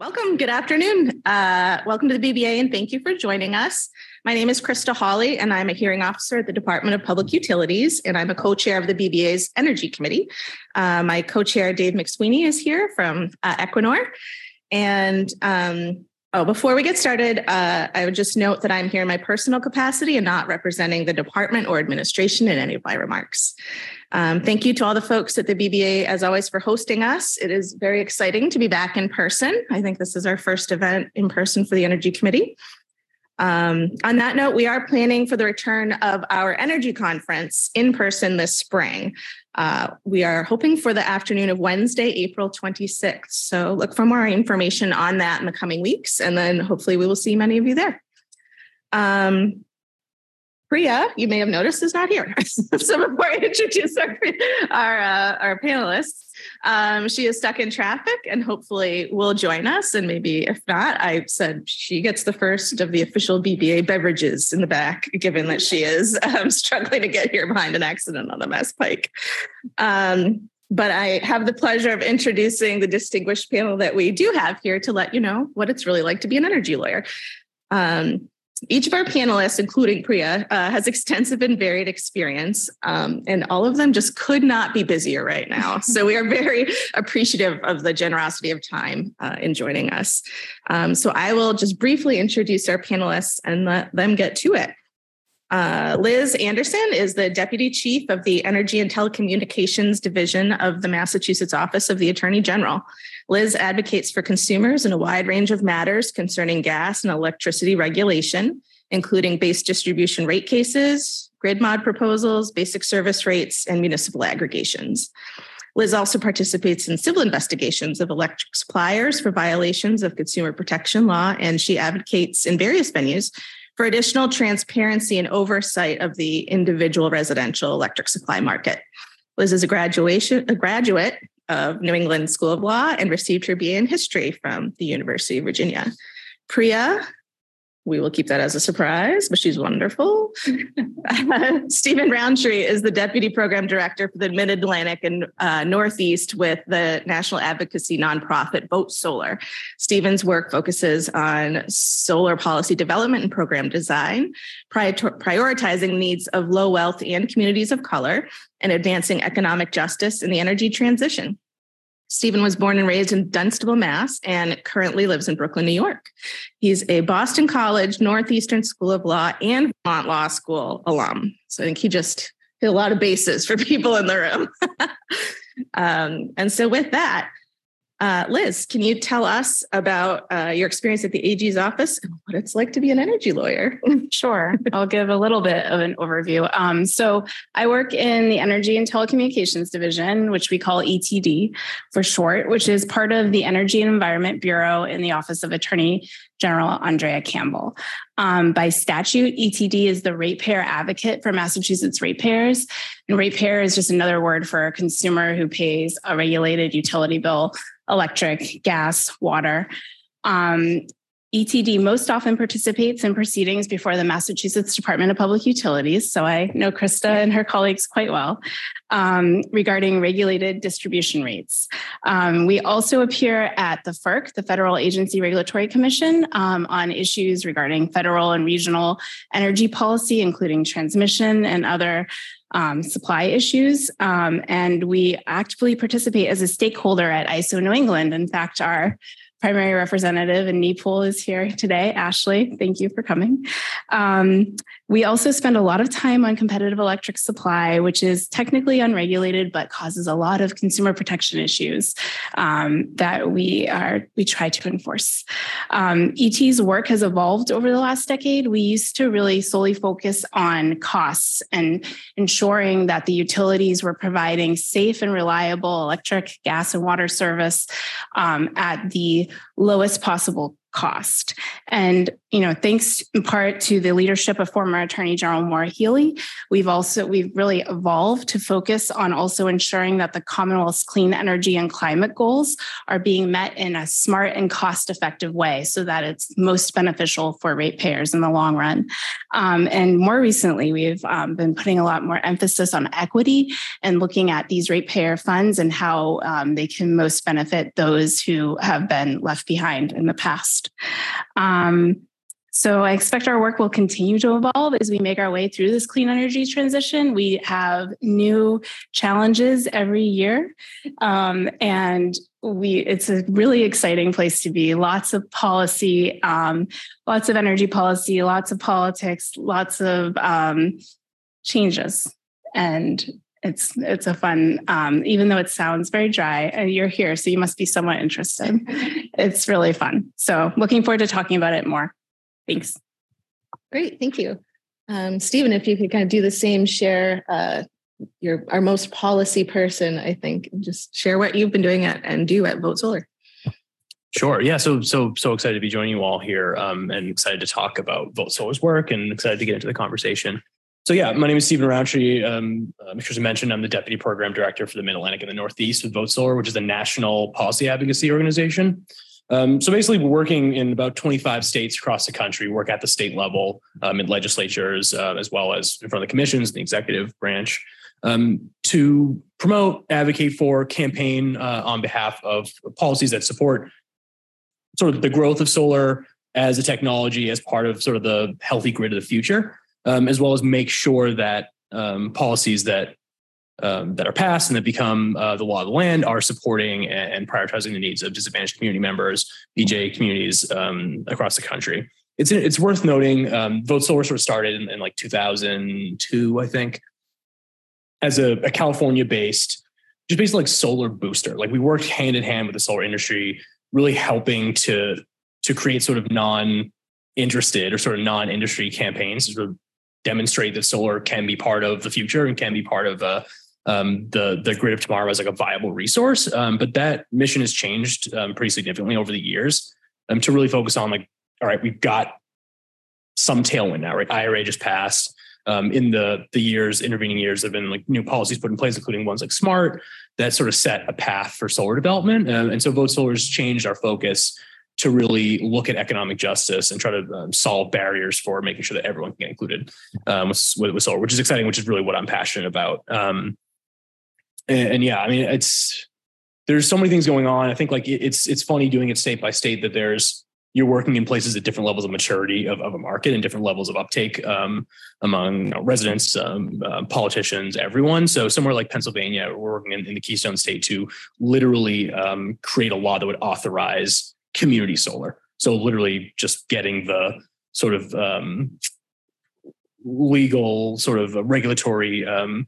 Welcome. Good afternoon. Uh, welcome to the BBA and thank you for joining us. My name is Krista Hawley and I'm a hearing officer at the Department of Public Utilities and I'm a co-chair of the BBA's Energy Committee. Uh, my co-chair Dave McSweeney is here from uh, Equinor. And um, oh, before we get started, uh, I would just note that I'm here in my personal capacity and not representing the department or administration in any of my remarks. Um, thank you to all the folks at the BBA, as always, for hosting us. It is very exciting to be back in person. I think this is our first event in person for the Energy Committee. Um, on that note, we are planning for the return of our energy conference in person this spring. Uh, we are hoping for the afternoon of Wednesday, April 26th. So look for more information on that in the coming weeks, and then hopefully we will see many of you there. Um, Priya, you may have noticed, is not here. so before I introduce our our, uh, our panelists, um, she is stuck in traffic and hopefully will join us. And maybe if not, I said she gets the first of the official BBA beverages in the back, given that she is um, struggling to get here behind an accident on the Mass Pike. Um, but I have the pleasure of introducing the distinguished panel that we do have here to let you know what it's really like to be an energy lawyer. Um, each of our panelists, including Priya, uh, has extensive and varied experience, um, and all of them just could not be busier right now. so we are very appreciative of the generosity of time uh, in joining us. Um, so I will just briefly introduce our panelists and let them get to it. Uh, Liz Anderson is the Deputy Chief of the Energy and Telecommunications Division of the Massachusetts Office of the Attorney General. Liz advocates for consumers in a wide range of matters concerning gas and electricity regulation, including base distribution rate cases, grid mod proposals, basic service rates, and municipal aggregations. Liz also participates in civil investigations of electric suppliers for violations of consumer protection law, and she advocates in various venues for additional transparency and oversight of the individual residential electric supply market. Liz is a graduation a graduate of New England School of Law and received her BA in history from the University of Virginia. Priya we will keep that as a surprise, but she's wonderful. Stephen Rountree is the Deputy Program Director for the Mid Atlantic and uh, Northeast with the national advocacy nonprofit Vote Solar. Stephen's work focuses on solar policy development and program design, prioritizing needs of low wealth and communities of color, and advancing economic justice in the energy transition. Stephen was born and raised in Dunstable, Mass, and currently lives in Brooklyn, New York. He's a Boston College, Northeastern School of Law, and Vermont Law School alum. So I think he just hit a lot of bases for people in the room. um, and so, with that, uh, Liz, can you tell us about uh, your experience at the AG's office and what it's like to be an energy lawyer? sure. I'll give a little bit of an overview. Um, so, I work in the Energy and Telecommunications Division, which we call ETD for short, which is part of the Energy and Environment Bureau in the Office of Attorney General Andrea Campbell. Um, by statute, ETD is the ratepayer advocate for Massachusetts ratepayers. And ratepayer is just another word for a consumer who pays a regulated utility bill electric, gas, water. Um, ETD most often participates in proceedings before the Massachusetts Department of Public Utilities, so I know Krista and her colleagues quite well, um, regarding regulated distribution rates. Um, we also appear at the FERC, the Federal Energy Regulatory Commission, um, on issues regarding federal and regional energy policy, including transmission and other um, supply issues. Um, and we actively participate as a stakeholder at ISO New England. In fact, our primary representative in NEPOOL is here today. Ashley, thank you for coming. Um, we also spend a lot of time on competitive electric supply, which is technically unregulated but causes a lot of consumer protection issues um, that we are we try to enforce. Um, ET's work has evolved over the last decade. We used to really solely focus on costs and ensuring that the utilities were providing safe and reliable electric, gas, and water service um, at the lowest possible cost. And, you know, thanks in part to the leadership of former Attorney General Maura Healey, we've also, we've really evolved to focus on also ensuring that the Commonwealth's clean energy and climate goals are being met in a smart and cost effective way so that it's most beneficial for ratepayers in the long run. Um, and more recently, we've um, been putting a lot more emphasis on equity and looking at these ratepayer funds and how um, they can most benefit those who have been left behind in the past Um, so I expect our work will continue to evolve as we make our way through this clean energy transition. We have new challenges every year, um, and we it's a really exciting place to be. Lots of policy, um, lots of energy policy, lots of politics, lots of um, changes, and it's it's a fun um, even though it sounds very dry and uh, you're here so you must be somewhat interested it's really fun so looking forward to talking about it more thanks great thank you um, stephen if you could kind of do the same share uh, you're our most policy person i think just share what you've been doing at and do at vote solar Sure. Yeah. So so so excited to be joining you all here, um, and excited to talk about Vote Solar's work, and excited to get into the conversation. So yeah, my name is Stephen Rountree. Um, uh, as mentioned, I'm the deputy program director for the Mid Atlantic and the Northeast with Vote Solar, which is a national policy advocacy organization. Um, so basically, we're working in about 25 states across the country. We work at the state level um, in legislatures, uh, as well as in front of the commissions, the executive branch, um, to promote, advocate for, campaign uh, on behalf of policies that support sort of the growth of solar as a technology as part of sort of the healthy grid of the future um, as well as make sure that um, policies that um, that are passed and that become uh, the law of the land are supporting and, and, prioritizing the needs of disadvantaged community members, EJ communities um, across the country. It's it's worth noting. Um, Vote Solar sort of started in, in, like 2002, I think, as a, a California-based, just basically like solar booster. Like we worked hand in hand with the solar industry, really helping to to create sort of non interested or sort of non-industry campaigns to sort of demonstrate that solar can be part of the future and can be part of uh, um, the the grid of tomorrow as like a viable resource. Um, but that mission has changed um, pretty significantly over the years um, to really focus on like, all right, we've got some tailwind now, right? IRA just passed. Um, in the the years, intervening years, there have been like new policies put in place, including ones like SMART, that sort of set a path for solar development. Um, and so, Vote Solar has changed our focus to really look at economic justice and try to um, solve barriers for making sure that everyone can get included um, with, with, solar, which is exciting, which is really what I'm passionate about. Um, and, and, yeah, I mean, it's there's so many things going on. I think like it, it's it's funny doing it state by state that there's you're working in places at different levels of maturity of, of a market and different levels of uptake um, among you know, residents, um, uh, politicians, everyone. So somewhere like Pennsylvania, we're working in, in the Keystone State to literally um, create a law that would authorize community solar. So literally just getting the sort of um, legal sort of regulatory um,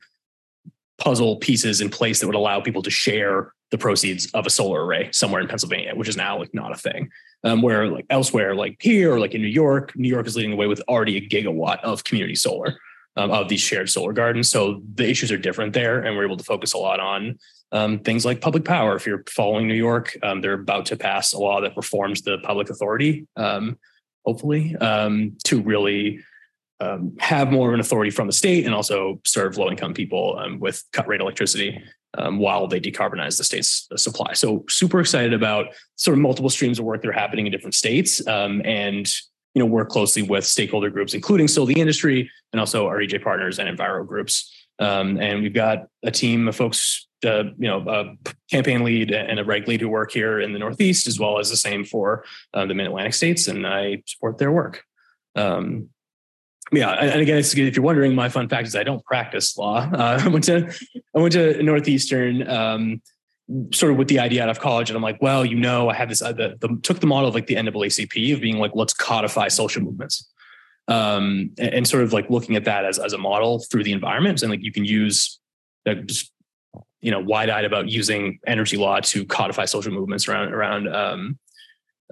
puzzle pieces in place that would allow people to share the proceeds of a solar array somewhere in Pennsylvania, which is now like not a thing. Um, where like elsewhere, like here or like in New York, New York is leading the way with already a gigawatt of community solar um, of these shared solar gardens. So the issues are different there, and we're able to focus a lot on um, things like public power. If you're following New York, um, they're about to pass a law that reforms the public authority, um, hopefully, um, to really um, have more of an authority from the state and also serve low income people with cut rate electricity while they decarbonize the state's supply. So, super excited about sort of multiple streams of work that are happening in different states and you know work closely with stakeholder groups, including still the industry and also our EJ partners and Enviro groups. Um, and we've got a team of folks uh, you know, a campaign lead and a reg lead who work here in the Northeast, as well as the same for uh, the Mid Atlantic states, and I support their work. Um, yeah, and again, if you're wondering, my fun fact is I don't practice law. Uh, I went to I went to Northeastern, um, sort of with the idea out of college, and I'm like, well, you know, I have this. Uh, the, the, took the model of like the NAACP of being like, let's codify social movements, um, and, and, sort of like looking at that as as a model through the environment, and like you can use just you know wide-eyed about using energy law to codify social movements around around um,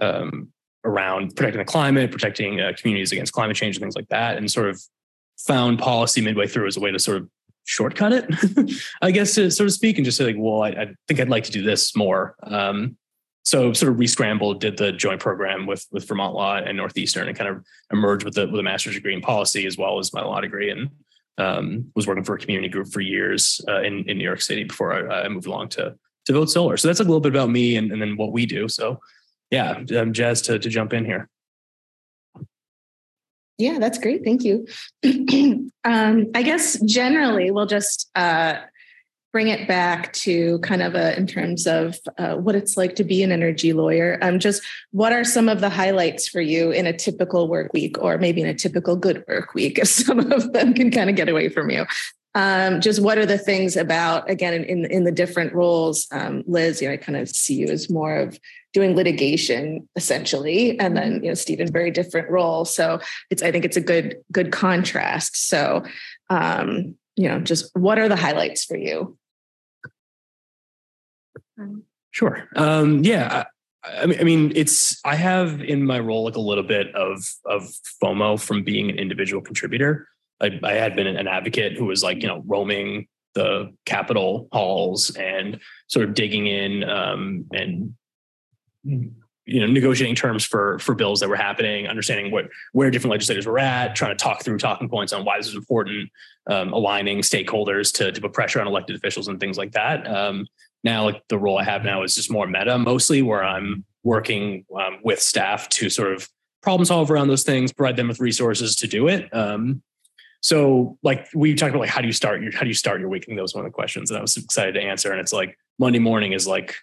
um, around protecting the climate, protecting uh, communities against climate change and things like that, and sort of found policy midway through as a way to sort of shortcut it, I guess, to so to speak, and just say like, well, I, I, think I'd like to do this more. Um, so sort of rescrambled, did the joint program with with Vermont Law and Northeastern, and kind of emerged with the with a master's degree in policy as well as my law degree, and um, was working for a community group for years uh, in in New York City before I, I, moved along to to Vote Solar. So that's a little bit about me and, and then what we do. So yeah, I'm jazzed to to jump in here. Yeah, that's great. Thank you. um, I guess generally we'll just uh, bring it back to kind of a in terms of uh, what it's like to be an energy lawyer um, just what are some of the highlights for you in a typical work week or maybe in a typical good work week if some of them can kind of get away from you um, just what are the things about again in, in the different roles um, liz you know i kind of see you as more of doing litigation essentially and then mm-hmm. you know stephen very different role so it's i think it's a good good contrast so um, you know just what are the highlights for you Sure. Um, yeah. I, I mean, it's I have in my role like a little bit of of FOMO from being an individual contributor. I, I had been an advocate who was like you know roaming the Capitol halls and sort of digging in um, and you know negotiating terms for for bills that were happening understanding what where different legislators were at trying to talk through talking points on why this is important um, aligning stakeholders to, to put pressure on elected officials and things like that. Um, now like the role i have now is just more meta mostly where i'm working um, with staff to sort of problem solve around those things provide them with resources to do it. Um, so like we talked about like how do you start your how do you start your week? And that was one of the questions that i was excited to answer. And it's like monday morning is like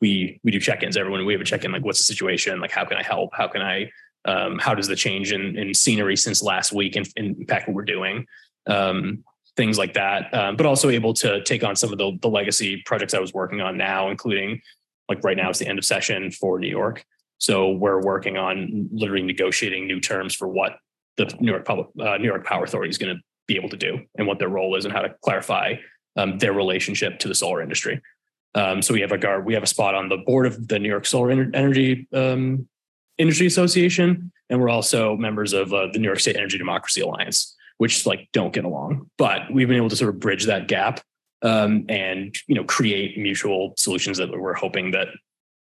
we we do check-ins everyone we have a check-in like what's the situation like how can i help how can i um, how does the change in, in scenery since last week impact what we're doing um, things like that, um, but also able to take on some of the, the legacy projects I was working on now, including like right now it's the end of session for New York. So we're working on literally negotiating new terms for what the New York Public uh, New York Power Authority is going to be able to do and what their role is and how to clarify um, their relationship to the solar industry. Um, so we have a guard, we have a spot on the board of the New York Solar Energy um, Industry Association, and we're also members of uh, the New York State Energy Democracy Alliance which like don't get along. But we've been able to sort of bridge that gap um, and you know create mutual solutions that we're hoping that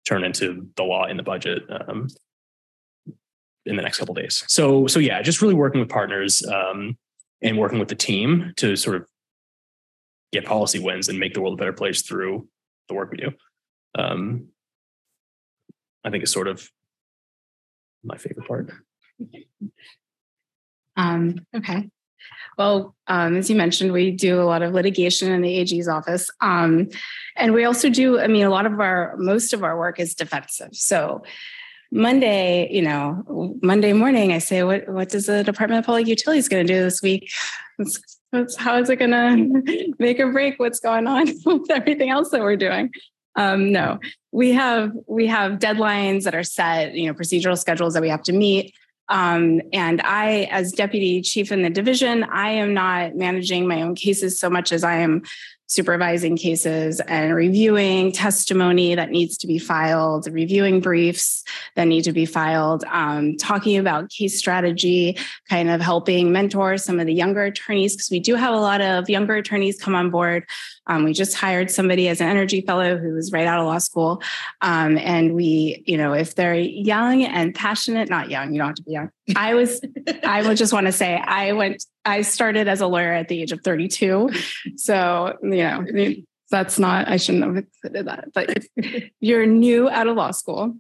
turn into the law in the budget um, in the next couple days. So so yeah, just really working with partners um, and working with the team to sort of get policy wins and make the world a better place through the work we do. Um, I think is sort of my favorite part. Um, okay. Well, um, as you mentioned, we do a lot of litigation in the AG's office. Um, and we also do, I mean, a lot of our, most of our work is defensive. So Monday, you know, Monday morning, I say, what, what does the Department of Public Utilities going to do this week? It's, how is it going to make or break what's going on with everything else that we're doing? Um, no, we have we have deadlines that are set, you know, procedural schedules that we have to meet. Um, and I, as deputy chief in the division, I am not managing my own cases so much as I am supervising cases and reviewing testimony that needs to be filed, reviewing briefs that need to be filed, um, talking about case strategy, kind of helping mentor some of the younger attorneys, because we do have a lot of younger attorneys come on board. Um, we just hired somebody as an energy fellow who was right out of law school. Um, and we, you know, if they're young and passionate, not young, you don't have to be young. I was, I would just want to say, I went I started as a lawyer at the age of 32. So, you know, that's not, I shouldn't have said that. But you're new out of law school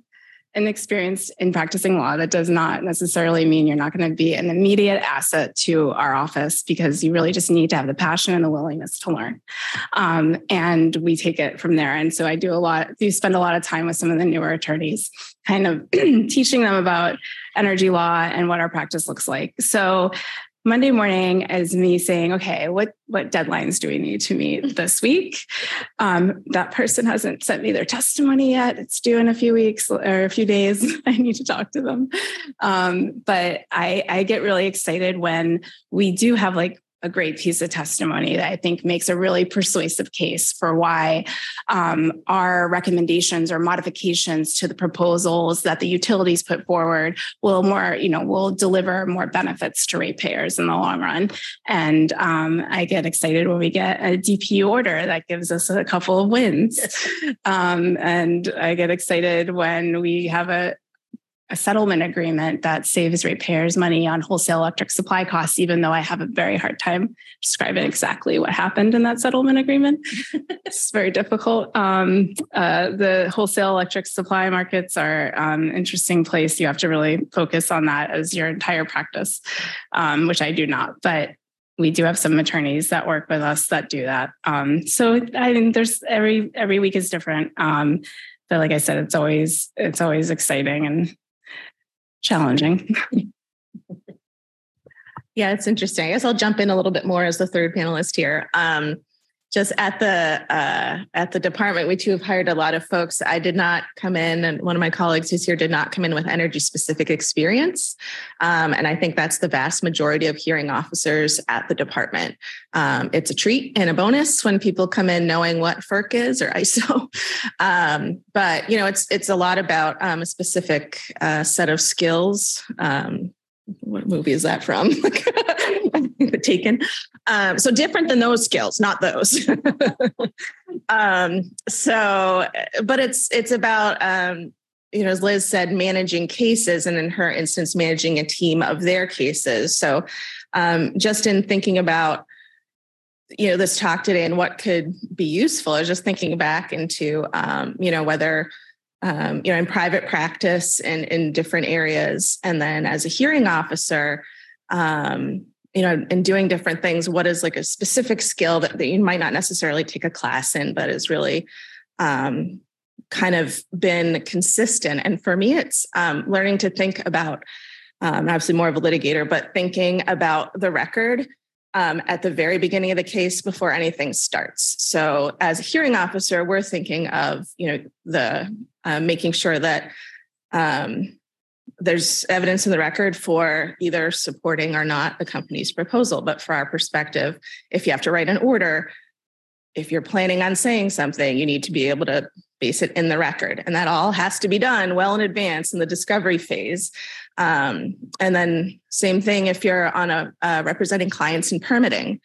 and experience in practicing law, that does not necessarily mean you're not going to be an immediate asset to our office because you really just need to have the passion and the willingness to learn. Um, and we take it from there. And so I do a lot, do spend a lot of time with some of the newer attorneys, kind of teaching them about energy law and what our practice looks like. So Monday morning is me saying, okay, what, what deadlines do we need to meet this week? Um, that person hasn't sent me their testimony yet. It's due in a few weeks or a few days. I need to talk to them. Um, but I, I get really excited when we do have like a great piece of testimony that I think makes a really persuasive case for why um, our recommendations or modifications to the proposals that the utilities put forward will more, you know, will deliver more benefits to ratepayers in the long run. And um, I get excited when we get a DPU order that gives us a couple of wins. Um, and I get excited when we have a, a settlement agreement that saves ratepayers money on wholesale electric supply costs, even though I have a very hard time describing exactly what happened in that settlement agreement. it's very difficult. Um, uh, the wholesale electric supply markets are an um, interesting place. You have to really focus on that as your entire practice, um, which I do not. But we do have some attorneys that work with us that do that. Um, so I think there's every every week is different. Um, but like I said, it's always it's always exciting and challenging. yeah, it's interesting. I guess I'll jump in a little bit more as the third panelist here. Um, just at the uh, at the department, we too have hired a lot of folks. I did not come in, and one of my colleagues who's here did not come in with energy specific experience, um, and I think that's the vast majority of hearing officers at the department. Um, it's a treat and a bonus when people come in knowing what FERC is or ISO, um, but you know it's it's a lot about um, a specific uh, set of skills. Um, what movie is that from? Taken. Um, so different than those skills, not those. um, so, but it's it's about um, you know, as Liz said, managing cases, and in her instance, managing a team of their cases. So, um, just in thinking about you know this talk today and what could be useful, I was just thinking back into um, you know whether um, you know in private practice and in different areas, and then as a hearing officer. Um, you know, in doing different things, what is like a specific skill that, that you might not necessarily take a class in, but is really um, kind of been consistent. And for me, it's um, learning to think about, um, obviously more of a litigator, but thinking about the record um, at the very beginning of the case before anything starts. So, as a hearing officer, we're thinking of, you know, the uh, making sure that um, there's evidence in the record for either supporting or not the company's proposal. But for our perspective, if you have to write an order, if you're planning on saying something, you need to be able to base it in the record. And that all has to be done well in advance in the discovery phase. Um, and then, same thing if you're on a uh, representing clients in permitting.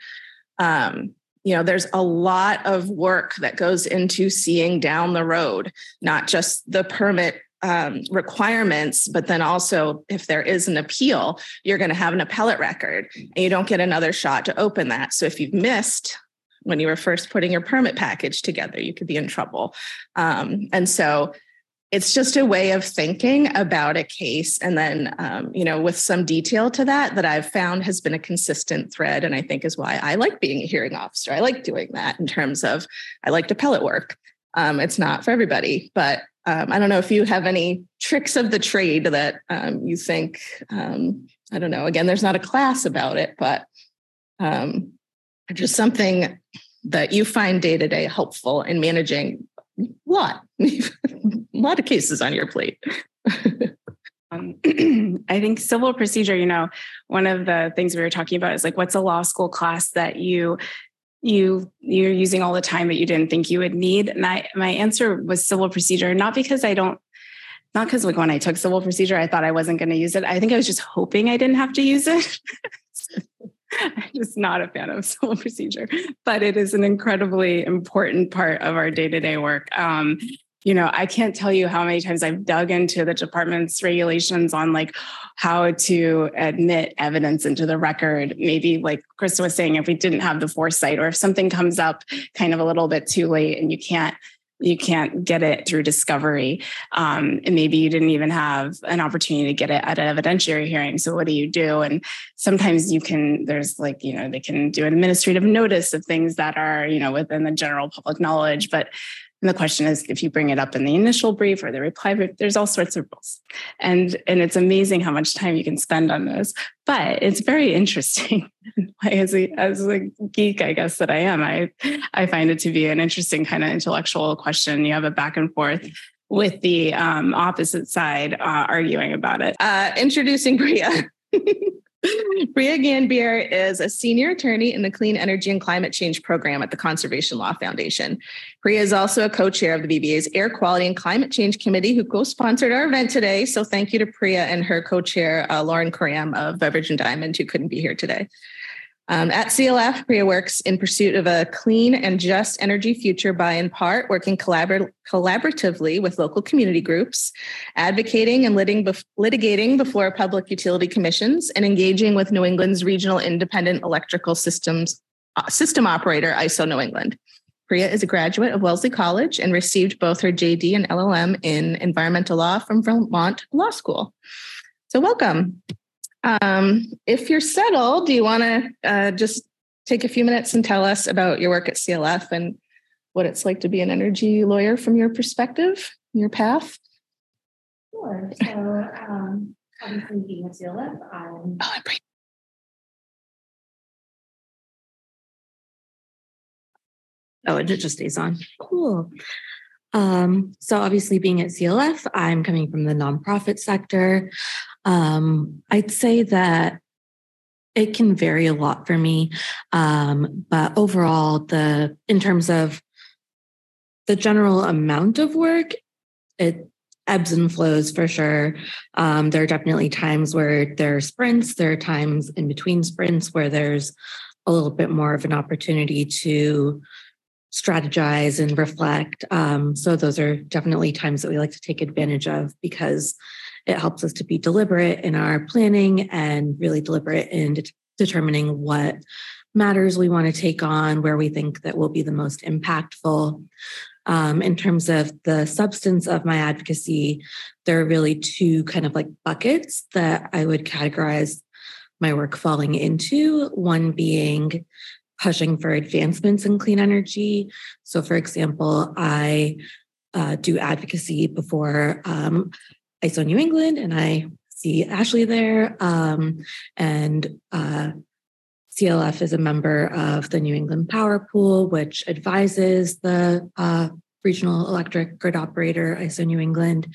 Um, you know, there's a lot of work that goes into seeing down the road, not just the permit um, requirements, but then also if there is an appeal, you're going to have an appellate record and you don't get another shot to open that. So if you've missed when you were first putting your permit package together, you could be in trouble. Um, and so it's just a way of thinking about a case and then um, you know with some detail to that that i've found has been a consistent thread and i think is why i like being a hearing officer i like doing that in terms of i like appellate work um, it's not for everybody but um, I don't know if you have any tricks of the trade that um, you think, um, I don't know, again, there's not a class about it, but um, just something that you find day to day helpful in managing a lot, a lot of cases on your plate. Um, I think civil procedure, you know, one of the things we were talking about is like, what's a law school class that you you you're using all the time that you didn't think you would need. And i my answer was civil procedure not because i don't not because like when i took civil procedure i thought i wasn't going to use it. I think i was just hoping i didn't have to use it. I'm just not a fan of civil procedure but it is an incredibly important part of our day-to-day work. Um, you know, I can't tell you how many times I've dug into the department's regulations on like how to admit evidence into the record. Maybe like Krista was saying, if we didn't have the foresight or if something comes up kind of a little bit too late and you can't you can't get it through discovery um, and maybe you didn't even have an opportunity to get it at an evidentiary hearing so what do you do and sometimes you can there's like you know they can do an administrative notice of things that are you know within the general public knowledge but and the question is if you bring it up in the initial brief or the reply brief, there's all sorts of rules. And, and it's amazing how much time you can spend on those. But it's very interesting. as, a, as a geek, I guess that I am, I, I find it to be an interesting kind of intellectual question. You have a back and forth with the um, opposite side uh, arguing about it. Uh, introducing Bria. Priya Gandbhir is a senior attorney in the Clean Energy and Climate Change Program at the Conservation Law Foundation. Priya is also a co chair of the BBA's Air Quality and Climate Change Committee, who co sponsored our event today. So thank you to Priya and her co chair, uh, Lauren Cram of Beveridge and Diamond, who couldn't be here today. Um, at CLF, Priya works in pursuit of a clean and just energy future by, in part, working collabor- collaboratively with local community groups, advocating and litig- litigating before public utility commissions, and engaging with New England's regional independent electrical systems uh, system operator, ISO New England. Priya is a graduate of Wellesley College and received both her JD and LLM in environmental law from Vermont Law School. So, welcome. Um, if you're settled, do you want to uh, just take a few minutes and tell us about your work at CLF and what it's like to be an energy lawyer from your perspective, your path? Sure. So, um, obviously, being at CLF, I'm. Oh, I'm right. Oh, it just stays on. Cool. Um, so obviously being at CLF, I'm coming from the nonprofit sector. Um, I'd say that it can vary a lot for me. Um, but overall, the in terms of the general amount of work, it ebbs and flows for sure. Um, there are definitely times where there are sprints, there are times in between sprints where there's a little bit more of an opportunity to strategize and reflect. Um, so those are definitely times that we like to take advantage of because it helps us to be deliberate in our planning and really deliberate in de- determining what matters we want to take on, where we think that will be the most impactful. Um, in terms of the substance of my advocacy, there are really two kind of like buckets that I would categorize my work falling into. One being pushing for advancements in clean energy. So, for example, I uh, do advocacy before um, ISO New England, and I see Ashley there. Um, and uh, CLF is a member of the New England Power Pool, which advises the uh, regional electric grid operator, ISO New England.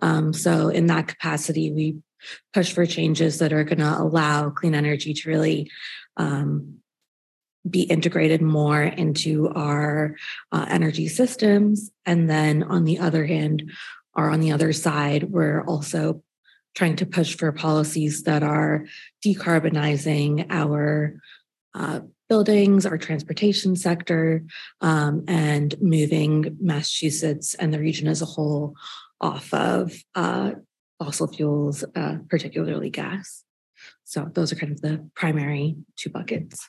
Um, so, in that capacity, we push for changes that are going to allow clean energy to really um, be integrated more into our uh, energy systems. And then on the other hand, or on the other side, we're also trying to push for policies that are decarbonizing our uh, buildings, our transportation sector, um, and moving Massachusetts and the region as a whole off of uh, fossil fuels, uh, particularly gas. So those are kind of the primary two buckets.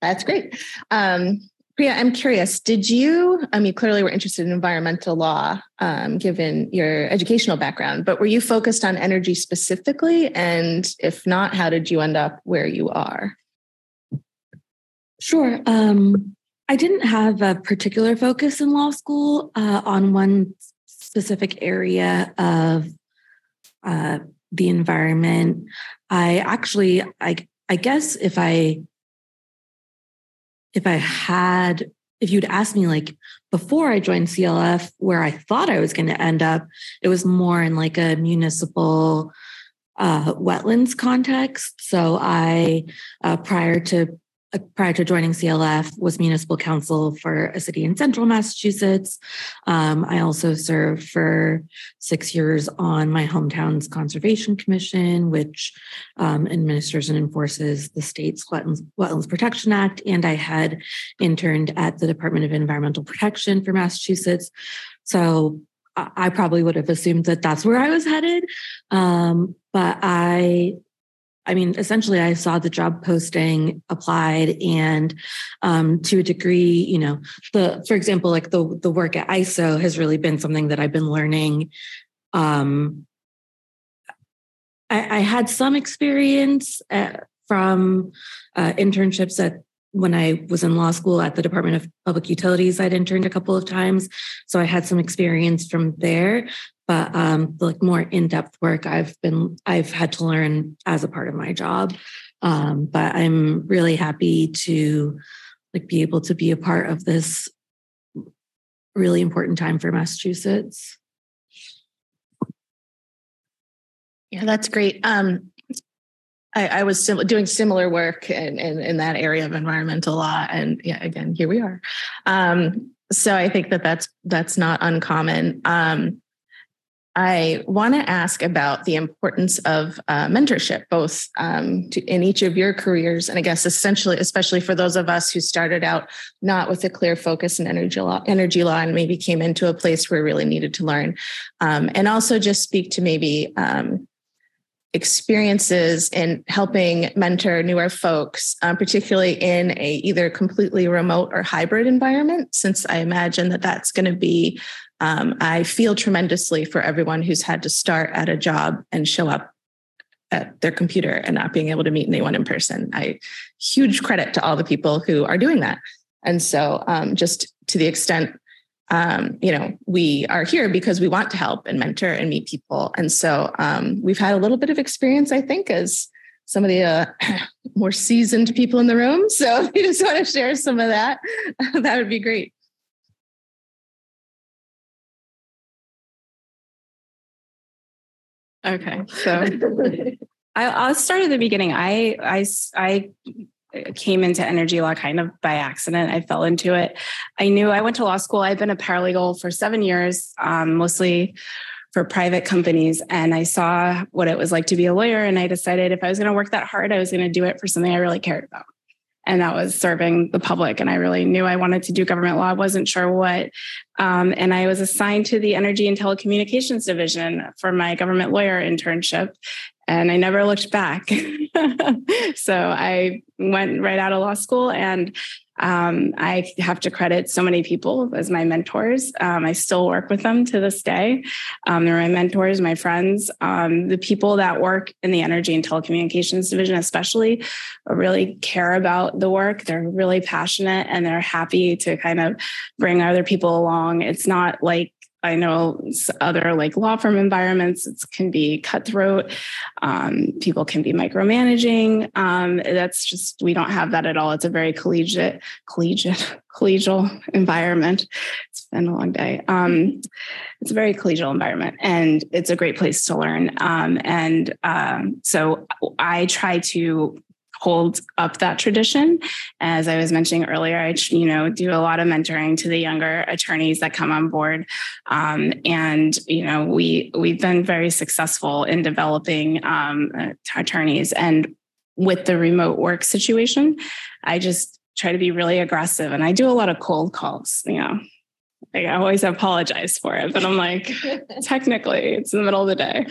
That's great. Um, Priya, I'm curious, did you, I mean, clearly we're interested in environmental law, um, given your educational background, but were you focused on energy specifically? And if not, how did you end up where you are? Sure. Um, I didn't have a particular focus in law school uh, on one specific area of uh, the environment. I actually, I, I guess if I if I had, if you'd asked me like before I joined CLF, where I thought I was going to end up, it was more in like a municipal uh, wetlands context. So I, uh, prior to prior to joining CLF, was municipal counsel for a city in central Massachusetts. Um, I also served for six years on my hometown's conservation commission, which um, administers and enforces the state's Wetlands, Wetlands Protection Act. And I had interned at the Department of Environmental Protection for Massachusetts. So I probably would have assumed that that's where I was headed. Um, but I I mean, essentially, I saw the job posting, applied, and um, to a degree, you know, the for example, like the the work at ISO has really been something that I've been learning. Um, I, I had some experience at, uh, from uh, internships at when I was in law school at the Department of Public Utilities. I'd interned a couple of times, so I had some experience from there but um, like more in-depth work i've been i've had to learn as a part of my job um, but i'm really happy to like be able to be a part of this really important time for massachusetts Yeah, that's great. Um, I, I was sim- doing similar work in, in, in that area of environmental law, and yeah, again, here we are. Um, so I think that that's that's not uncommon. Um, I want to ask about the importance of uh, mentorship, both um, to, in each of your careers, and I guess essentially, especially for those of us who started out not with a clear focus in energy law, energy law, and maybe came into a place where we really needed to learn, um, and also just speak to maybe um, experiences in helping mentor newer folks, um, particularly in a either completely remote or hybrid environment, since I imagine that that's going to be um, I feel tremendously for everyone who's had to start at a job and show up at their computer and not being able to meet anyone in person. I huge credit to all the people who are doing that. And so, um, just to the extent, um, you know, we are here because we want to help and mentor and meet people. And so, um, we've had a little bit of experience, I think, as some of the uh, more seasoned people in the room. So, if you just want to share some of that, that would be great. Okay, so I, will start at the beginning. I I I came into energy law kind of by accident. I fell into it. I knew I went to law school. I've been a paralegal for seven years, um, mostly for private companies, and I saw what it was like to be a lawyer. And I decided if I was going to work that hard, I was going to do it for something I really cared about and that was serving the public. And I really knew I wanted to do government law. I wasn't sure what. Um, and I was assigned to the Energy and Telecommunications Division for my government lawyer internship. And I never looked back. so I went right out of law school and um, I have to credit so many people as my mentors. Um, I still work with them to this day. Um, they're my mentors, my friends. Um, the people that work in the energy and telecommunications division, especially, really care about the work. They're really passionate and they're happy to kind of bring other people along. It's not like I know other like law firm environments, it can be cutthroat. Um, people can be micromanaging. Um, that's just, we don't have that at all. It's a very collegiate, collegiate, collegial environment. It's been a long day. Um, it's a very collegial environment and it's a great place to learn. Um, and um, so I try to hold up that tradition. As I was mentioning earlier, I you know do a lot of mentoring to the younger attorneys that come on board, um, and you know we we've been very successful in developing um, attorneys. And with the remote work situation, I just try to be really aggressive, and I do a lot of cold calls. You know, like I always apologize for it, but I'm like, technically, it's in the middle of the day.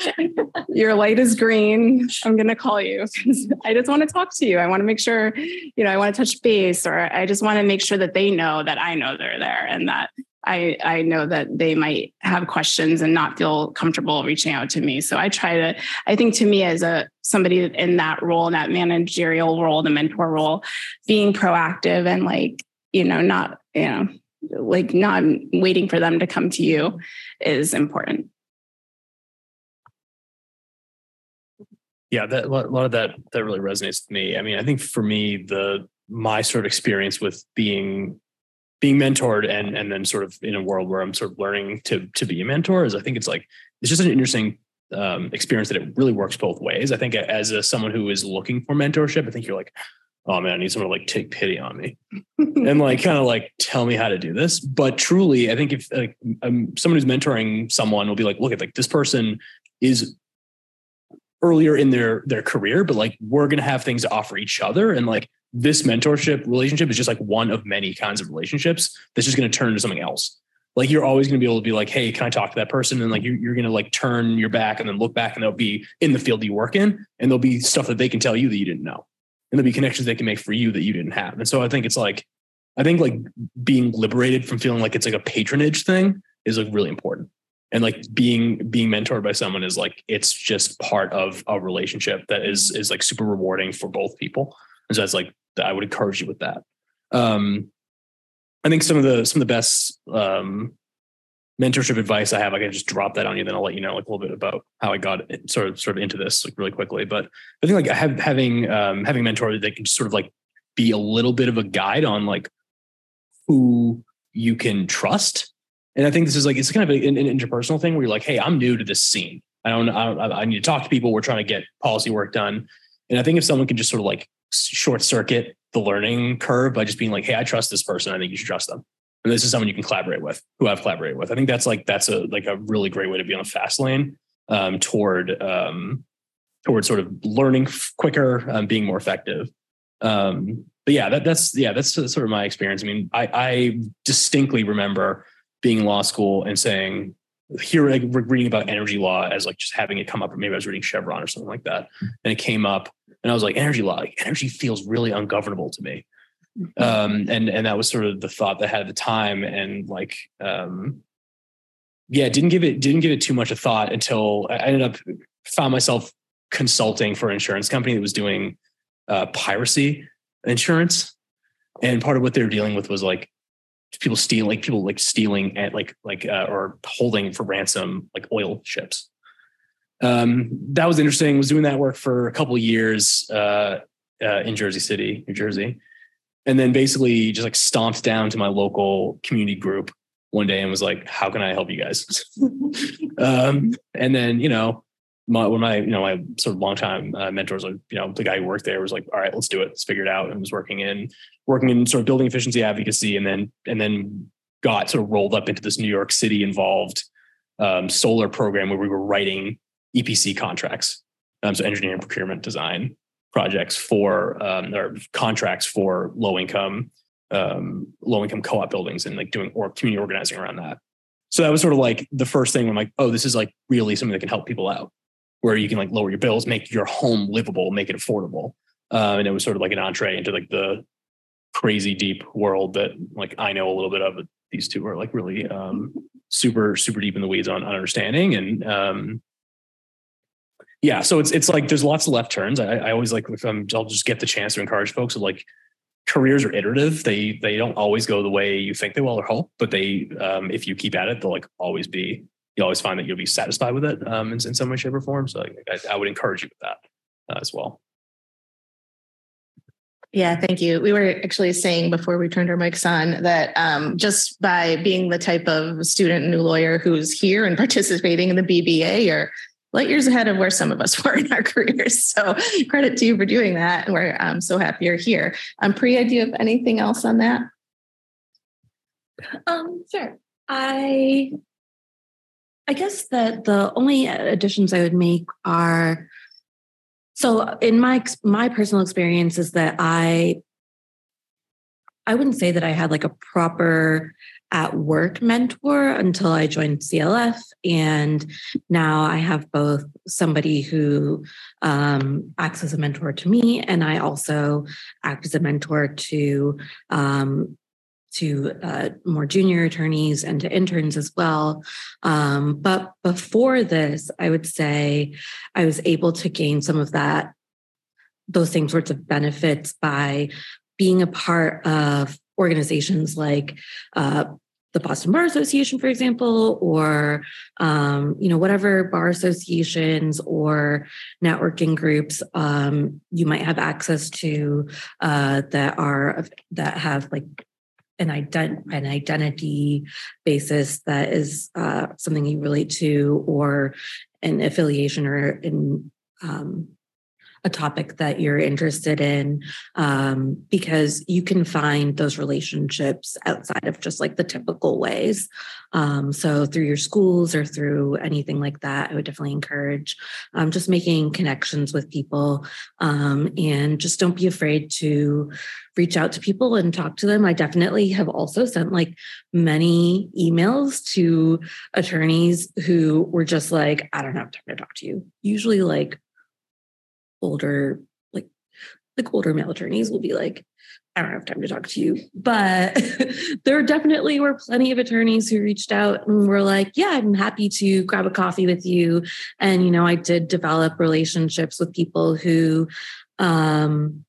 Your light is green. I'm going to call you because I just want to talk to you. I want to make sure, you know, I want to touch base, or I just want to make sure that they know that I know they're there and that I I know that they might have questions and not feel comfortable reaching out to me. So I try to. I think to me as a somebody in that role, in that managerial role, the mentor role, being proactive and like you know not you know like not waiting for them to come to you is important. Yeah that a lot of that that really resonates with me. I mean i think for me the my sort of experience with being being mentored and and then sort of in a world where i'm sort of learning to to be a mentor is i think it's like it's just an interesting um, experience that it really works both ways. I think as a someone who is looking for mentorship i think you're like oh man, I need someone to like take pity on me and like kind of like tell me how to do this. But truly, I think if like um, someone who's mentoring someone will be like, look at like this person is earlier in their their career, but like we're gonna have things to offer each other. And like this mentorship relationship is just like one of many kinds of relationships that's just gonna turn into something else. Like you're always going to be able to be like, hey, can I talk to that person? And like you're, you're going to like turn your back and then look back and they'll be in the field you work in and there'll be stuff that they can tell you that you didn't know there'll be connections they can make for you that you didn't have. And so I think it's like, I think like being liberated from feeling like it's like a patronage thing is like really important. And like being being mentored by someone is like it's just part of a relationship that is is like super rewarding for both people. And so that's like I would encourage you with that. Um, I think some of the some of the best um, mentorship advice I have, I can just drop that on you. Then I'll let you know like a little bit about how I got sort of sort of into this like really quickly. But I think like have having um, having a mentor that can sort of like be a little bit of a guide on like who you can trust. And I think this is like it's kind of an, an interpersonal thing where you're like, hey, I'm new to this scene. I don't, I don't, I need to talk to people. We're trying to get policy work done. And I think if someone can just sort of like short circuit the learning curve by just being like, Hey, I trust this person. I think you should trust them. And this is someone you can collaborate with who I've collaborated with. I think that's like, that's a, like a really great way to be on a fast lane um, toward, um, toward sort of learning quicker, um, being more effective. Um, but yeah, that, that's yeah, that's sort of my experience. I mean, I, I distinctly remember being in law school and saying, here like reading about energy law as like just having it come up, or maybe I was reading Chevron or something like that, and it came up, and I was like, energy law, like, energy feels really ungovernable to me. Um, and and that was sort of the thought that I had at the time, and like, um, yeah, didn't give it didn't give it too much a thought until I ended up found myself consulting for an insurance company that was doing uh, piracy insurance. And part of what they were dealing with was like people stealing, like people like stealing at like like uh, or holding for ransom like oil ships. Um, that was interesting. Was doing that work for a couple years uh, uh, in Jersey City, New Jersey, and then basically just like stomped down to my local community group one day and was like, "How can I help you guys?" um, and then you know my when my you know my sort of longtime uh, mentors, like you know the guy who worked there was like, all right, let's do it, let's figure it out, and was working in working in sort of building efficiency advocacy, and then and then got sort of rolled up into this New York City involved um, solar program where we were writing EPC contracts, um, so engineering, procurement, design projects for um, or contracts for low income um, low income co op buildings and like doing or community organizing around that. So that was sort of like the first thing. I'm like, oh, this is like really something that can help people out where you can like lower your bills, make your home livable, make it affordable. Uh, and it was sort of like an entree into like the crazy deep world that like I know a little bit of. But these two are like really um, super super deep in the weeds on, on understanding and um, yeah. So it's it's like there's lots of left turns. I, I always like if I'm I'll just get the chance to encourage folks of like careers are iterative. They they don't always go the way you think they will or hope, but they um, if you keep at it, they'll like always be you always find that you'll be satisfied with it um, in, in, some way, shape, or form. So I, I would encourage you with that uh, as well. Yeah, thank you. We were actually saying before we turned our mics on that um, just by being the type of student new lawyer who's here and participating in the BBA, you're light years ahead of where some of us were in our careers. So credit to you for doing that. And we're um, so happy you're here. Um, Priya, do you have anything else on that? Um, sure. I I guess that the only additions I would make are so in my my personal experience is that I I wouldn't say that I had like a proper at work mentor until I joined CLF. And now I have both somebody who um, acts as a mentor to me, and I also act as a mentor to um, to uh, more junior attorneys and to interns as well. Um, but before this, I would say I was able to gain some of that, those same sorts of benefits by being a part of organizations like uh, the Boston Bar Association, for example, or um, you know whatever bar associations or networking groups um, you might have access to uh, that are that have like an ident- an identity basis that is uh, something you relate to or an affiliation or in um, a topic that you're interested in um, because you can find those relationships outside of just like the typical ways. Um, so through your schools or through anything like that i would definitely encourage um, just making connections with people um, and just don't be afraid to reach out to people and talk to them. I definitely have also sent like many emails to attorneys who were just like i don't have time to talk to you. Usually like older, like like older male attorneys will be like, I don't have time to talk to you. But there definitely were plenty of attorneys who reached out and were like, yeah, I'm happy to grab a coffee with you. And, you know, I did develop relationships with people who um,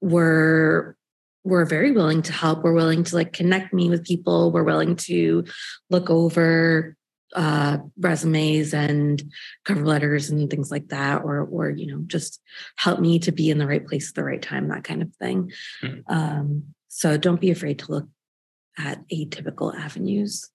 were were very willing to help, were willing to like connect me with people, were willing to look over uh, resumes and cover letters and things like that, or or you know just help me to be in the right place at the right time, that kind of thing. Mm-hmm. Um, so don't be afraid to look at atypical avenues.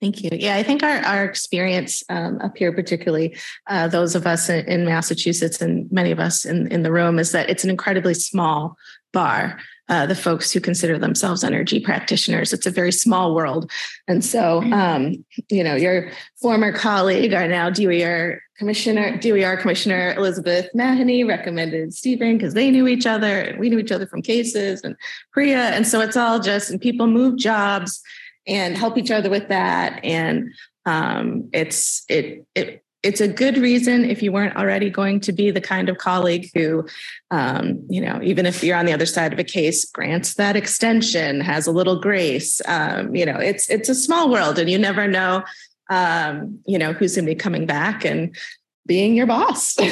Thank you. Yeah, I think our, our experience um, up here, particularly uh, those of us in, in, Massachusetts and many of us in, in the room, is that it's an incredibly small bar. Uh, the folks who consider themselves energy practitioners. It's a very small world. And so, um, you know, your former colleague, our now DOER Commissioner, DOER Commissioner Elizabeth Mahony recommended Stephen because they knew each other and we knew each other from cases and Priya. And so it's all just, and people move jobs and help each other with that. And um, it's it it it's a good reason if you weren't already going to be the kind of colleague who, um, you know, even if you're on the other side of a case, grants that extension, has a little grace. Um, you know, it's it's a small world, and you never know, um, you know, who's going to be coming back and being your boss, for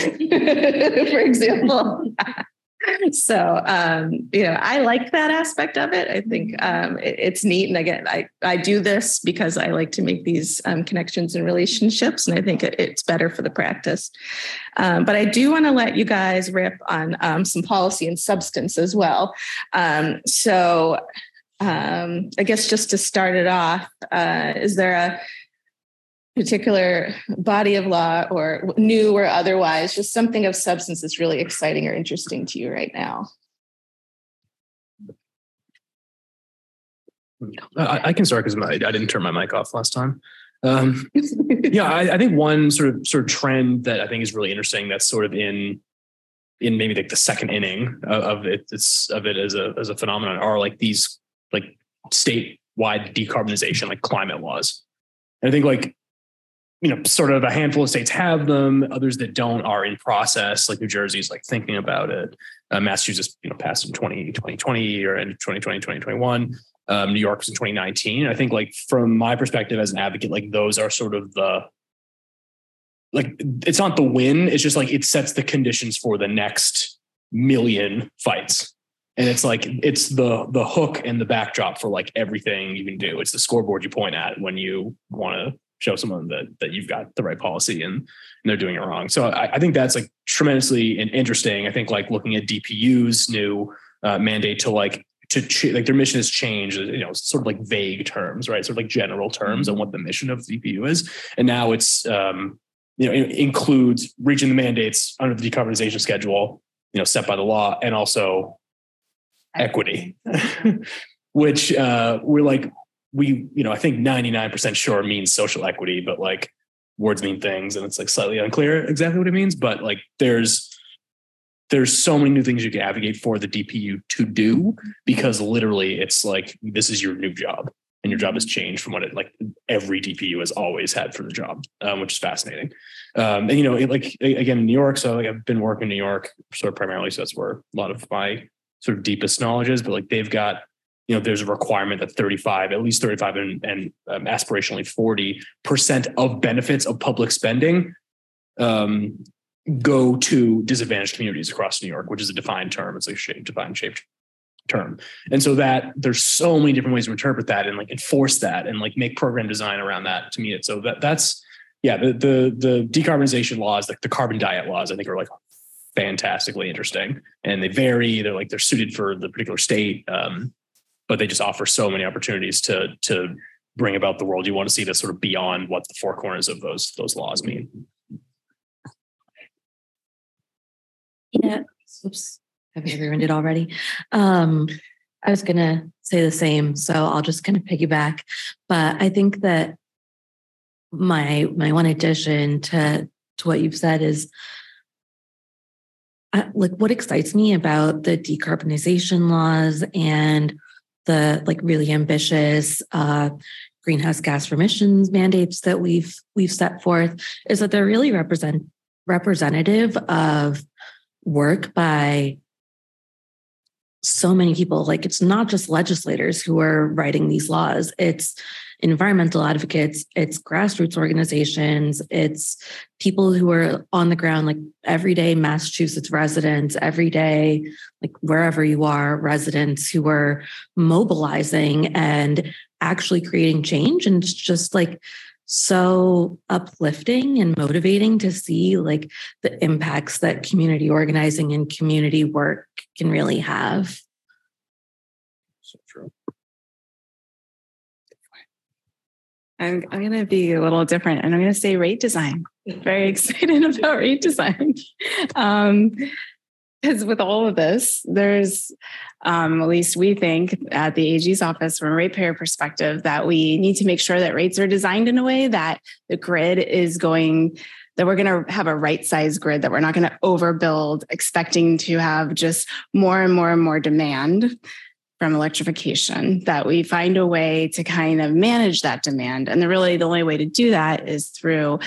example. so um, you know i like that aspect of it. I think um, it, it's neat. And again I, I do this because i like to make these um, connections and relationships and i think it, it's better for the practice. Um, but i do want to let you guys rip on um, some policy and substance as well. Um, so i guess just to start it off uh, is there a particular body of law or new or otherwise, just something of substance that's really exciting or interesting to you right now? I, I can start because I didn't turn my mic off last time. Um, yeah, I, I, think one sort of sort of trend that I think is really interesting that's sort of in in maybe like the second inning of, of it it's of it as a as a phenomenon are like these like statewide decarbonization like climate laws. And I think like you know, sort of a handful of states have them. Others that don't are in process. Like New Jersey's like thinking about it. Uh, Massachusetts, you know, passed in 20, 2020 or in 2020, 2021. Um, New York was in 2019. I think like from my perspective as an advocate, like those are sort of the like it's not the win. It's just like it sets the conditions for the next million fights. And it's like it's the the hook and the backdrop for like everything you can do. It's the scoreboard you point at when you want to show someone that that you've got the right policy and, and they're doing it wrong. So I, I, think that's like tremendously interesting. I think like looking at DPU's new uh, mandate to like to ch- like their mission has changed, you know, sort of like vague terms, right? Sort of like general terms on what the mission of DPU is, and now it's um, you know it includes reaching the mandates under the decarbonization schedule, you know, set by the law, and also equity, which uh, we're like we, you know, I think 99% sure means social equity, but like words mean things and it's like slightly unclear exactly what it means. But like there's there's so many new things you can advocate for the DPU to do because literally it's like this is your new job and your job has changed from what it like every DPU has always had for the job, um, which is fascinating. Um, and you know, it, like again in New York, so like I've been working in New York sort of primarily, so that's where a lot of my sort of deepest knowledge is. But like they've got you know, there's a requirement that 35, at least 35 and, and um, aspirationally 40% of benefits of public spending um, go to disadvantaged communities across New York, which is a defined term. It's a shape, defined shaped term. And so that there's so many different ways to interpret that and like enforce that and like make program design around that to meet it. So that that's yeah, the the the decarbonization laws, like the carbon diet laws, I think are like fantastically interesting. And they vary. They're like they're suited for the particular state. Um, but they just offer so many opportunities to to bring about the world you want to see that's sort of beyond what the four corners of those those laws mean. Yeah. Oops. Have everyone did already? Um, I was gonna say the same, so I'll just kind of piggyback. But I think that my my one addition to to what you've said is uh, like what excites me about the decarbonization laws and the like really ambitious uh, greenhouse gas emissions mandates that we've we've set forth is that they're really represent representative of work by so many people. Like it's not just legislators who are writing these laws. It's environmental advocates it's grassroots organizations it's people who are on the ground like everyday massachusetts residents everyday like wherever you are residents who are mobilizing and actually creating change and it's just like so uplifting and motivating to see like the impacts that community organizing and community work can really have. So true. I'm, I'm going to be a little different and I'm going to say rate design. Very excited about rate design. Um, because with all of this, there's um, at least we think at the AG's office from a ratepayer perspective that we need to make sure that rates are designed in a way that the grid is going that we're going to have a right size grid that we're not going to overbuild expecting to have just more and more and more demand from electrification that we find a way to kind of manage that demand. And the really the only way to do that is through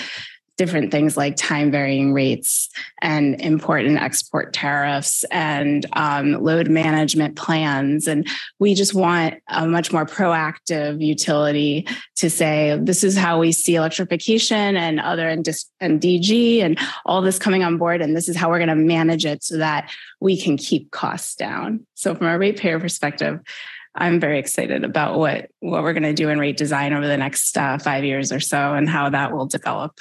different things like time varying rates and import and export tariffs and um, load management plans. And we just want a much more proactive utility to say, this is how we see electrification and other and, and DG and all this coming on board. And this is how we're going to manage it so that we can keep costs down. So, from a ratepayer perspective, I'm very excited about what what we're going to do in rate design over the next uh, five years or so, and how that will develop.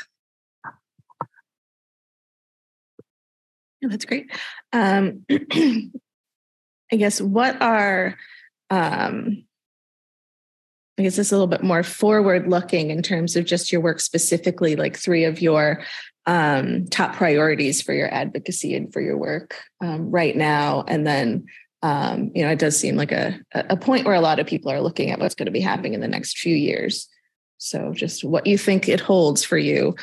Yeah, that's great. Um, I guess what are, um, I guess it's a little bit more forward looking in terms of just your work specifically, like three of your um, top priorities for your advocacy and for your work um, right now. And then, um, you know, it does seem like a, a point where a lot of people are looking at what's going to be happening in the next few years. So just what you think it holds for you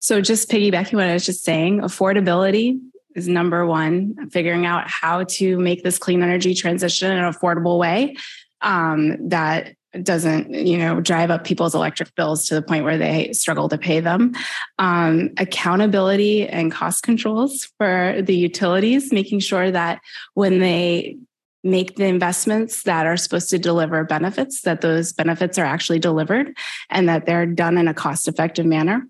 So, just piggybacking what I was just saying, affordability is number one, figuring out how to make this clean energy transition in an affordable way um, that doesn't you know drive up people's electric bills to the point where they struggle to pay them. Um, accountability and cost controls for the utilities making sure that when they make the investments that are supposed to deliver benefits that those benefits are actually delivered and that they're done in a cost effective manner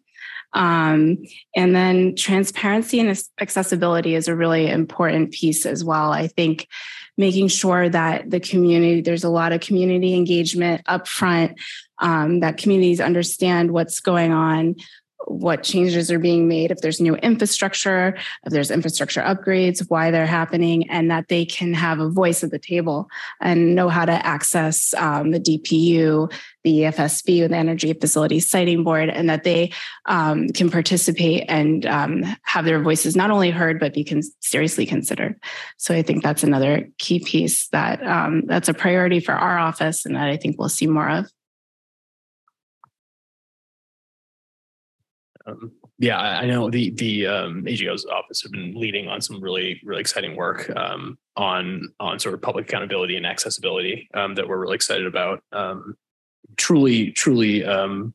um, and then transparency and accessibility is a really important piece as well. I think making sure that the community, there's a lot of community engagement upfront, um, that communities understand what's going on what changes are being made, if there's new infrastructure, if there's infrastructure upgrades, why they're happening, and that they can have a voice at the table and know how to access um, the DPU, the EFSB, the Energy Facilities Siting Board, and that they um, can participate and um, have their voices not only heard but be con- seriously considered. So I think that's another key piece that um, that's a priority for our office, and that I think we'll see more of. Um, yeah, I know the the um, AGO's office have been leading on some really really exciting work um, on on sort of public accountability and accessibility um, that we're really excited about. Um, truly, truly, um,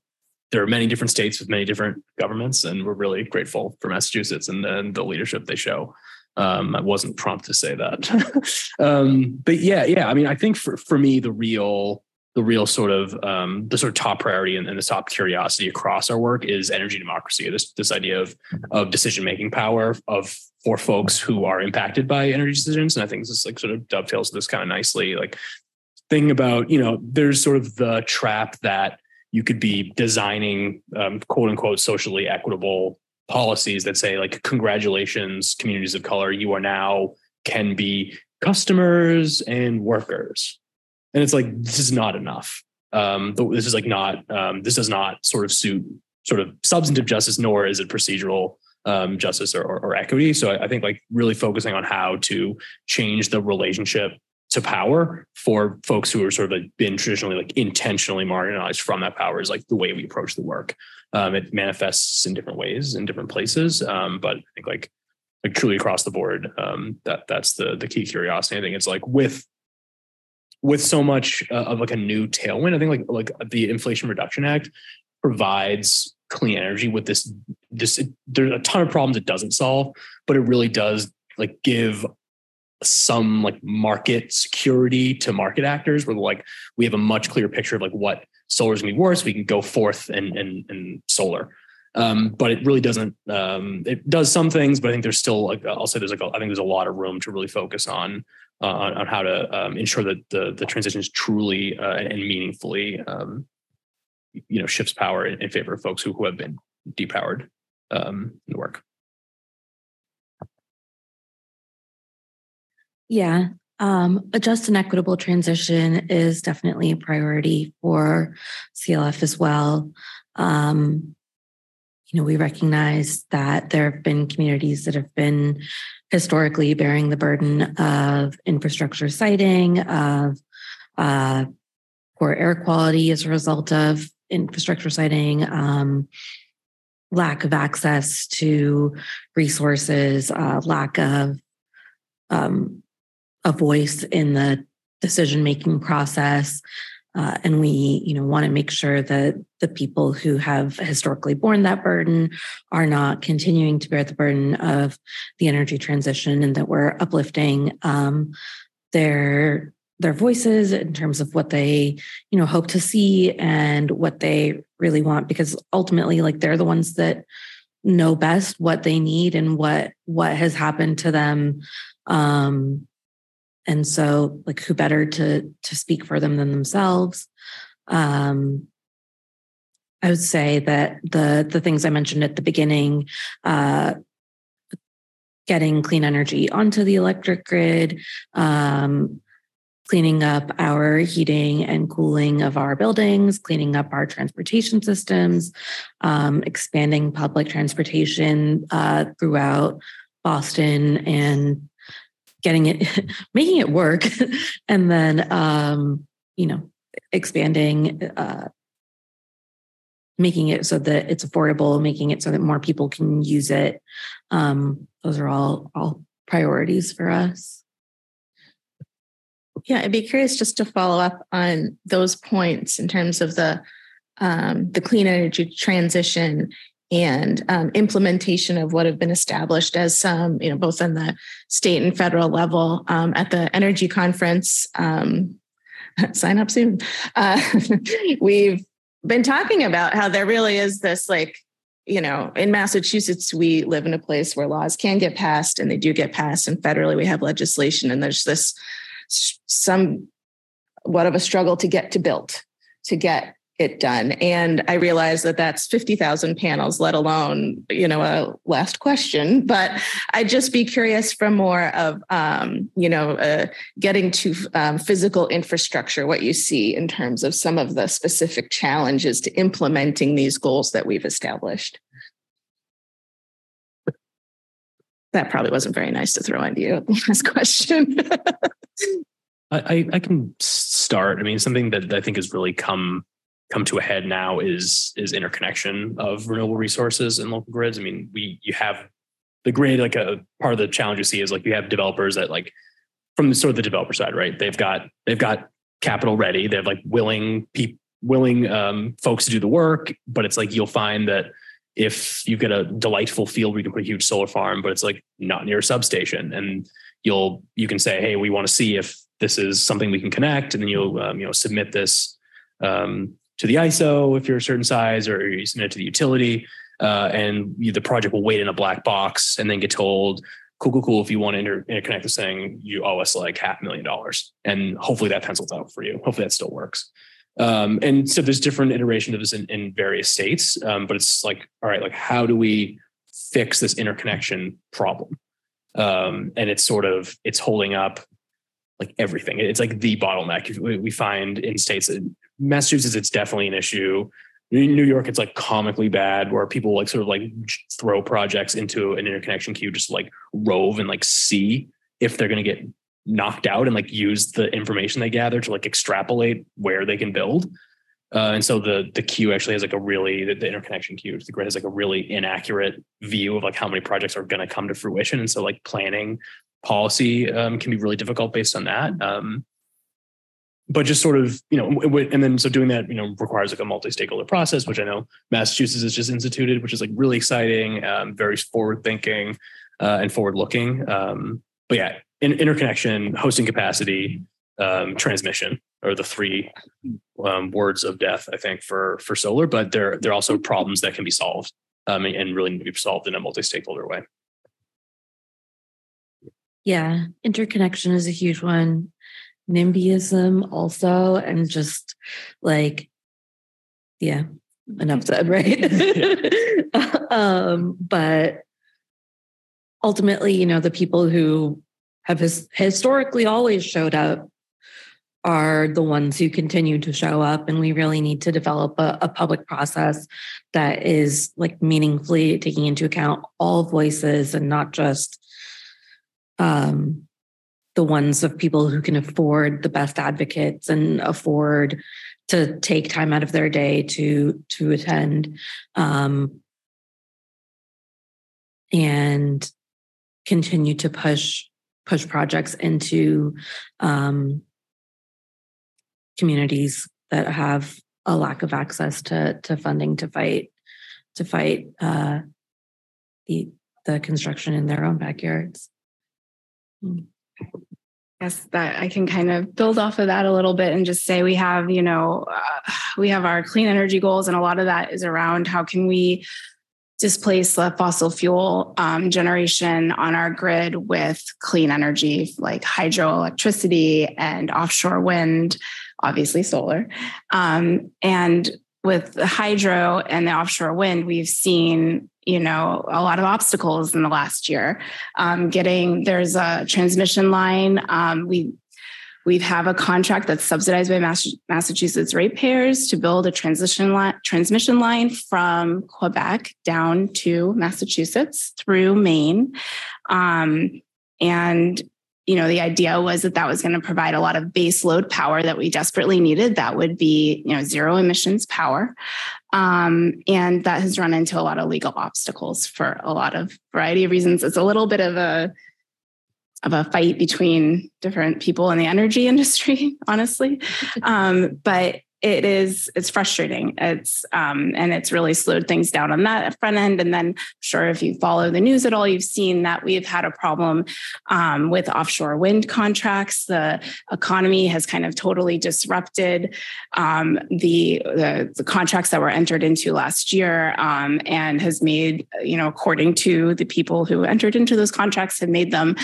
there are many different states with many different governments, and we're really grateful for Massachusetts and, and the leadership they show. I wasn't prompt to say that, but yeah, yeah. I mean, I think for for me, the real the real sort of um, the sort of top priority and, and, the top curiosity across our work is energy democracy. This this idea of of decision making power of for folks who are impacted by energy decisions, and I think this like sort of dovetails this kind of nicely. Like thinking about you know there's sort of the trap that you could be designing um, quote unquote socially equitable policies that say like congratulations communities of color you are now can be customers and workers and it's like this is not enough. Um this is like not um this does not sort of suit sort of substantive justice nor is it procedural um, justice or, or, or, equity. So I, I think like really focusing on how to change the relationship to power for folks who are sort of like been traditionally like intentionally marginalized from that power is like the way we approach the work. Um, it manifests in different ways in different places. Um, but i think like like truly across the board um, that that's the the key curiosity. I think it's like with with so much uh, of like a new tailwind, I think like like the Inflation Reduction Act provides clean energy with this this there's a ton of problems it doesn't solve, but it really does like give some like market security to market actors where like we have a much clearer picture of like what solar is going to be worth. so We can go forth and and and solar. Um, but it really doesn't. Um, it does some things, but I think there's still like I'll say there's like a, I think there's a lot of room to really focus on uh, on, on, how to um, ensure that the the transition is truly uh, and meaningfully um, you know shifts power in, in, favor of folks who, who have been depowered um, in the work. Yeah. Um, a just and equitable transition is definitely a priority for CLF as well. Um, you know, we recognize that there have been communities that have been historically bearing the burden of infrastructure siting, of uh, poor air quality as a result of infrastructure siting, um, lack of access to resources, uh, lack of um, a voice in the decision making process. Uh, and we, you know, want to make sure that the people who have historically borne that burden are not continuing to bear the burden of the energy transition, and that we're uplifting um, their their voices in terms of what they, you know, hope to see and what they really want. Because ultimately, like they're the ones that know best what they need and what what has happened to them um, and so like who better to to speak for them than themselves? Um i would say that the the things i mentioned at the beginning uh getting clean energy onto the electric grid um cleaning up our heating and cooling of our buildings, cleaning up our transportation systems, um, expanding public transportation uh, throughout Boston and getting it, making it work, and then um, you know expanding, uh, making it so that it's affordable, making it so that more people can use it. Um, those are all all priorities for us. Yeah, I'd be curious just to follow up on those points in terms of the um, the clean energy transition and um, implementation of what have been established as some, you know, both on the state and federal level um, at the energy conference. Um, sign up soon. Uh, we've been talking about how there really is this like you know, in Massachusetts, we live in a place where laws can get passed and they do get passed. And federally, we have legislation, and there's this some what of a struggle to get to built, to get it done. And I realize that that's 50,000 panels, let alone, you know, a last question. But I'd just be curious from more of, um, you know, uh, getting to um, physical infrastructure, what you see in terms of some of the specific challenges to implementing these goals that we've established. That probably wasn't very nice to throw into you. Last question. I, I can start. I mean, something that I think has really come come to a head now is is interconnection of renewable resources and local grids. I mean, we you have the grid like a part of the challenge you see is like you have developers that like from the sort of the developer side, right? They've got they've got capital ready. They have like willing people willing um, folks to do the work, but it's like you'll find that if you get a delightful field where you can put a huge solar farm, but it's like not near a substation, and you'll you can say, hey, we want to see if this is something we can connect, and then you'll um, you know submit this um, to the ISO if you're a certain size, or you submit it to the utility, uh, and you, the project will wait in a black box and then get told, cool, cool, cool. If you want to inter- interconnect this thing, you owe us like half a million dollars. And hopefully that pencils out for you. Hopefully that still works. Um, and so there's different iterations of this in, in various states, um, but it's like, all right, like how do we fix this interconnection problem? Um, and it's sort of it's holding up like everything. It's like the bottleneck we find in states. Massachusetts, it's definitely an issue. New York, it's like comically bad where people like sort of like throw projects into an interconnection queue, just like rove and like see if they're going to get knocked out and like use the information they gather to like extrapolate where they can build. Uh, and so the the queue actually has like a really the, the, interconnection queue the grid has like a really inaccurate view of like how many projects are going to come to fruition. And so like planning policy um, can be really difficult based on that. Um, but just sort of you know and then so doing that you know requires like a multi-stakeholder process which i know massachusetts has just instituted which is like really exciting um, very forward thinking uh, and forward looking um, but yeah in, interconnection hosting capacity um, transmission are the three um, words of death i think for for solar but they're they're also problems that can be solved um, and really need to be solved in a multi-stakeholder way. Yeah interconnection is a huge one NIMBYism also, and just like, yeah, enough said, right? um, but ultimately, you know, the people who have his, historically always showed up are the ones who continue to show up and we really need to develop a, a, public process that is like meaningfully taking into account all voices and not just um, the ones of people who can afford the best advocates and afford to take time out of their day to to attend um, and continue to push push projects into um, communities that have a lack of access to to funding to fight to fight uh, the the construction in their own backyards. Mm. Yes, that I can kind of build off of that a little bit and just say we have, you know, uh, we have our clean energy goals, and a lot of that is around how can we displace the fossil fuel um, generation on our grid with clean energy like hydroelectricity and offshore wind, obviously solar. Um, and with the hydro and the offshore wind, we've seen you know a lot of obstacles in the last year. Um, getting there's a transmission line. Um, we we have a contract that's subsidized by Massachusetts ratepayers to build a transition line, transmission line from Quebec down to Massachusetts through Maine. Um, and you know the idea was that that was going to provide a lot of base load power that we desperately needed. That would be you know zero emissions power. Um, and that has run into a lot of legal obstacles for a lot of variety of reasons. It's a little bit of a of a fight between different people in the energy industry honestly. Um, but it is it's frustrating. It's um, and it's really slowed things down on that front end. And then sure if you follow the news at all you've seen that we've had a problem um, with offshore wind contracts. The economy has kind of totally disrupted um, the, the, the contracts that were entered into last year um, and has made you know according to the people who entered into those contracts have made them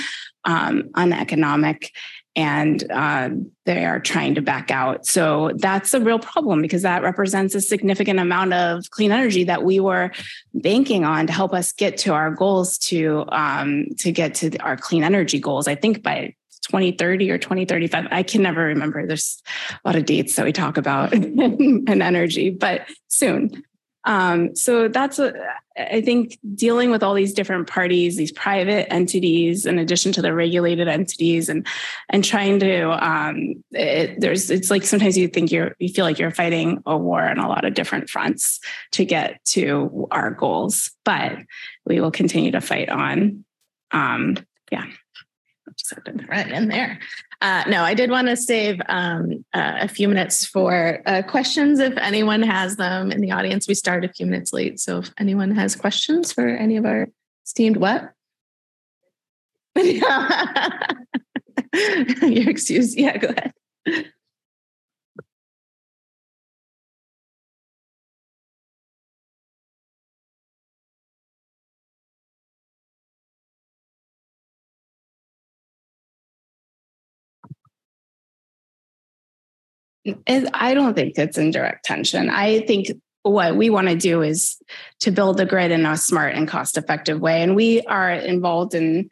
um, uneconomic and uh, they are trying to back out. So that's a real problem because that represents a significant amount of clean energy that we were banking on to help us get to our goals to um, to get to our clean energy goals. I think by 2030 or 2035. I can never remember. There's a lot of dates that we talk about and energy, but soon. Um, so that's a, I think dealing with all these different parties, these private entities, in addition to the regulated entities, and and trying to um, it, there's it's like sometimes you think you're you feel like you're fighting a war on a lot of different fronts to get to our goals, but we will continue to fight on. Um, yeah, right in there. Uh, no, I did want to save um, uh, a few minutes for uh, questions if anyone has them in the audience. We started a few minutes late. So if anyone has questions for any of our esteemed what? Your excuse. Yeah, go ahead. I don't think it's in direct tension. I think what we want to do is to build the grid in a smart and cost effective way. And we are involved in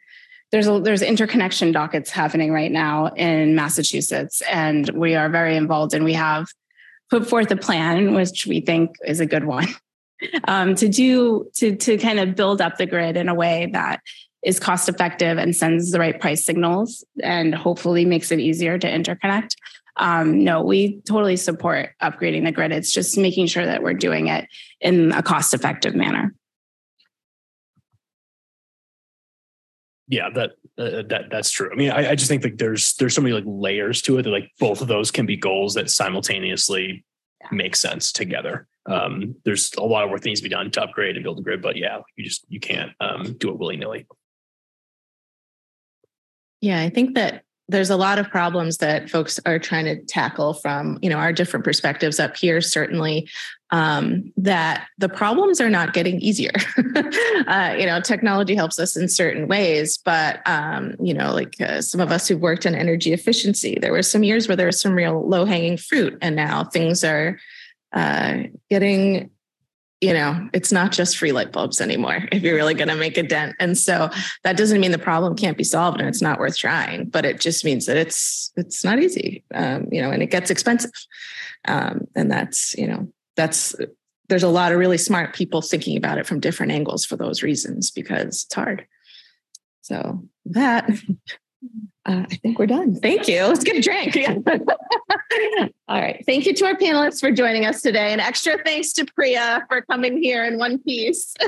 there's a, there's interconnection dockets happening right now in Massachusetts, and we are very involved. And we have put forth a plan, which we think is a good one, um, to do to to kind of build up the grid in a way that is cost effective and sends the right price signals, and hopefully makes it easier to interconnect um, no, we totally support upgrading the grid. It's just making sure that we're doing it in a cost effective manner. Yeah, that uh, that that's true. I mean, I, I just think that there's there's so many like layers to it that like both of those can be goals that simultaneously yeah. make sense together. Um, there's a lot of work that needs to be done to upgrade and build a grid, but yeah, you just you can't um, do it willy nilly. Yeah, I think that there's a lot of problems that folks are trying to tackle from you know our different perspectives up here certainly um, that the problems are not getting easier. Uh, you know technology helps us in certain ways but um, you know like uh, some of us who've worked in energy efficiency there were some years where there was some real low hanging fruit and now things are uh, getting you know, it's not just free light bulbs anymore if you're really going to make a dent. And so that doesn't mean the problem can't be solved and it's not worth trying, but it just means that it's it's not easy, um, you know, and it gets expensive. Um, and that's you know that's there's a lot of really smart people thinking about it from different angles for those reasons because it's hard. So that uh, I think we're done. Thank you. Let's get a drink. All right. Thank you to our panelists for joining us today. And extra thanks to Priya for coming here in one piece.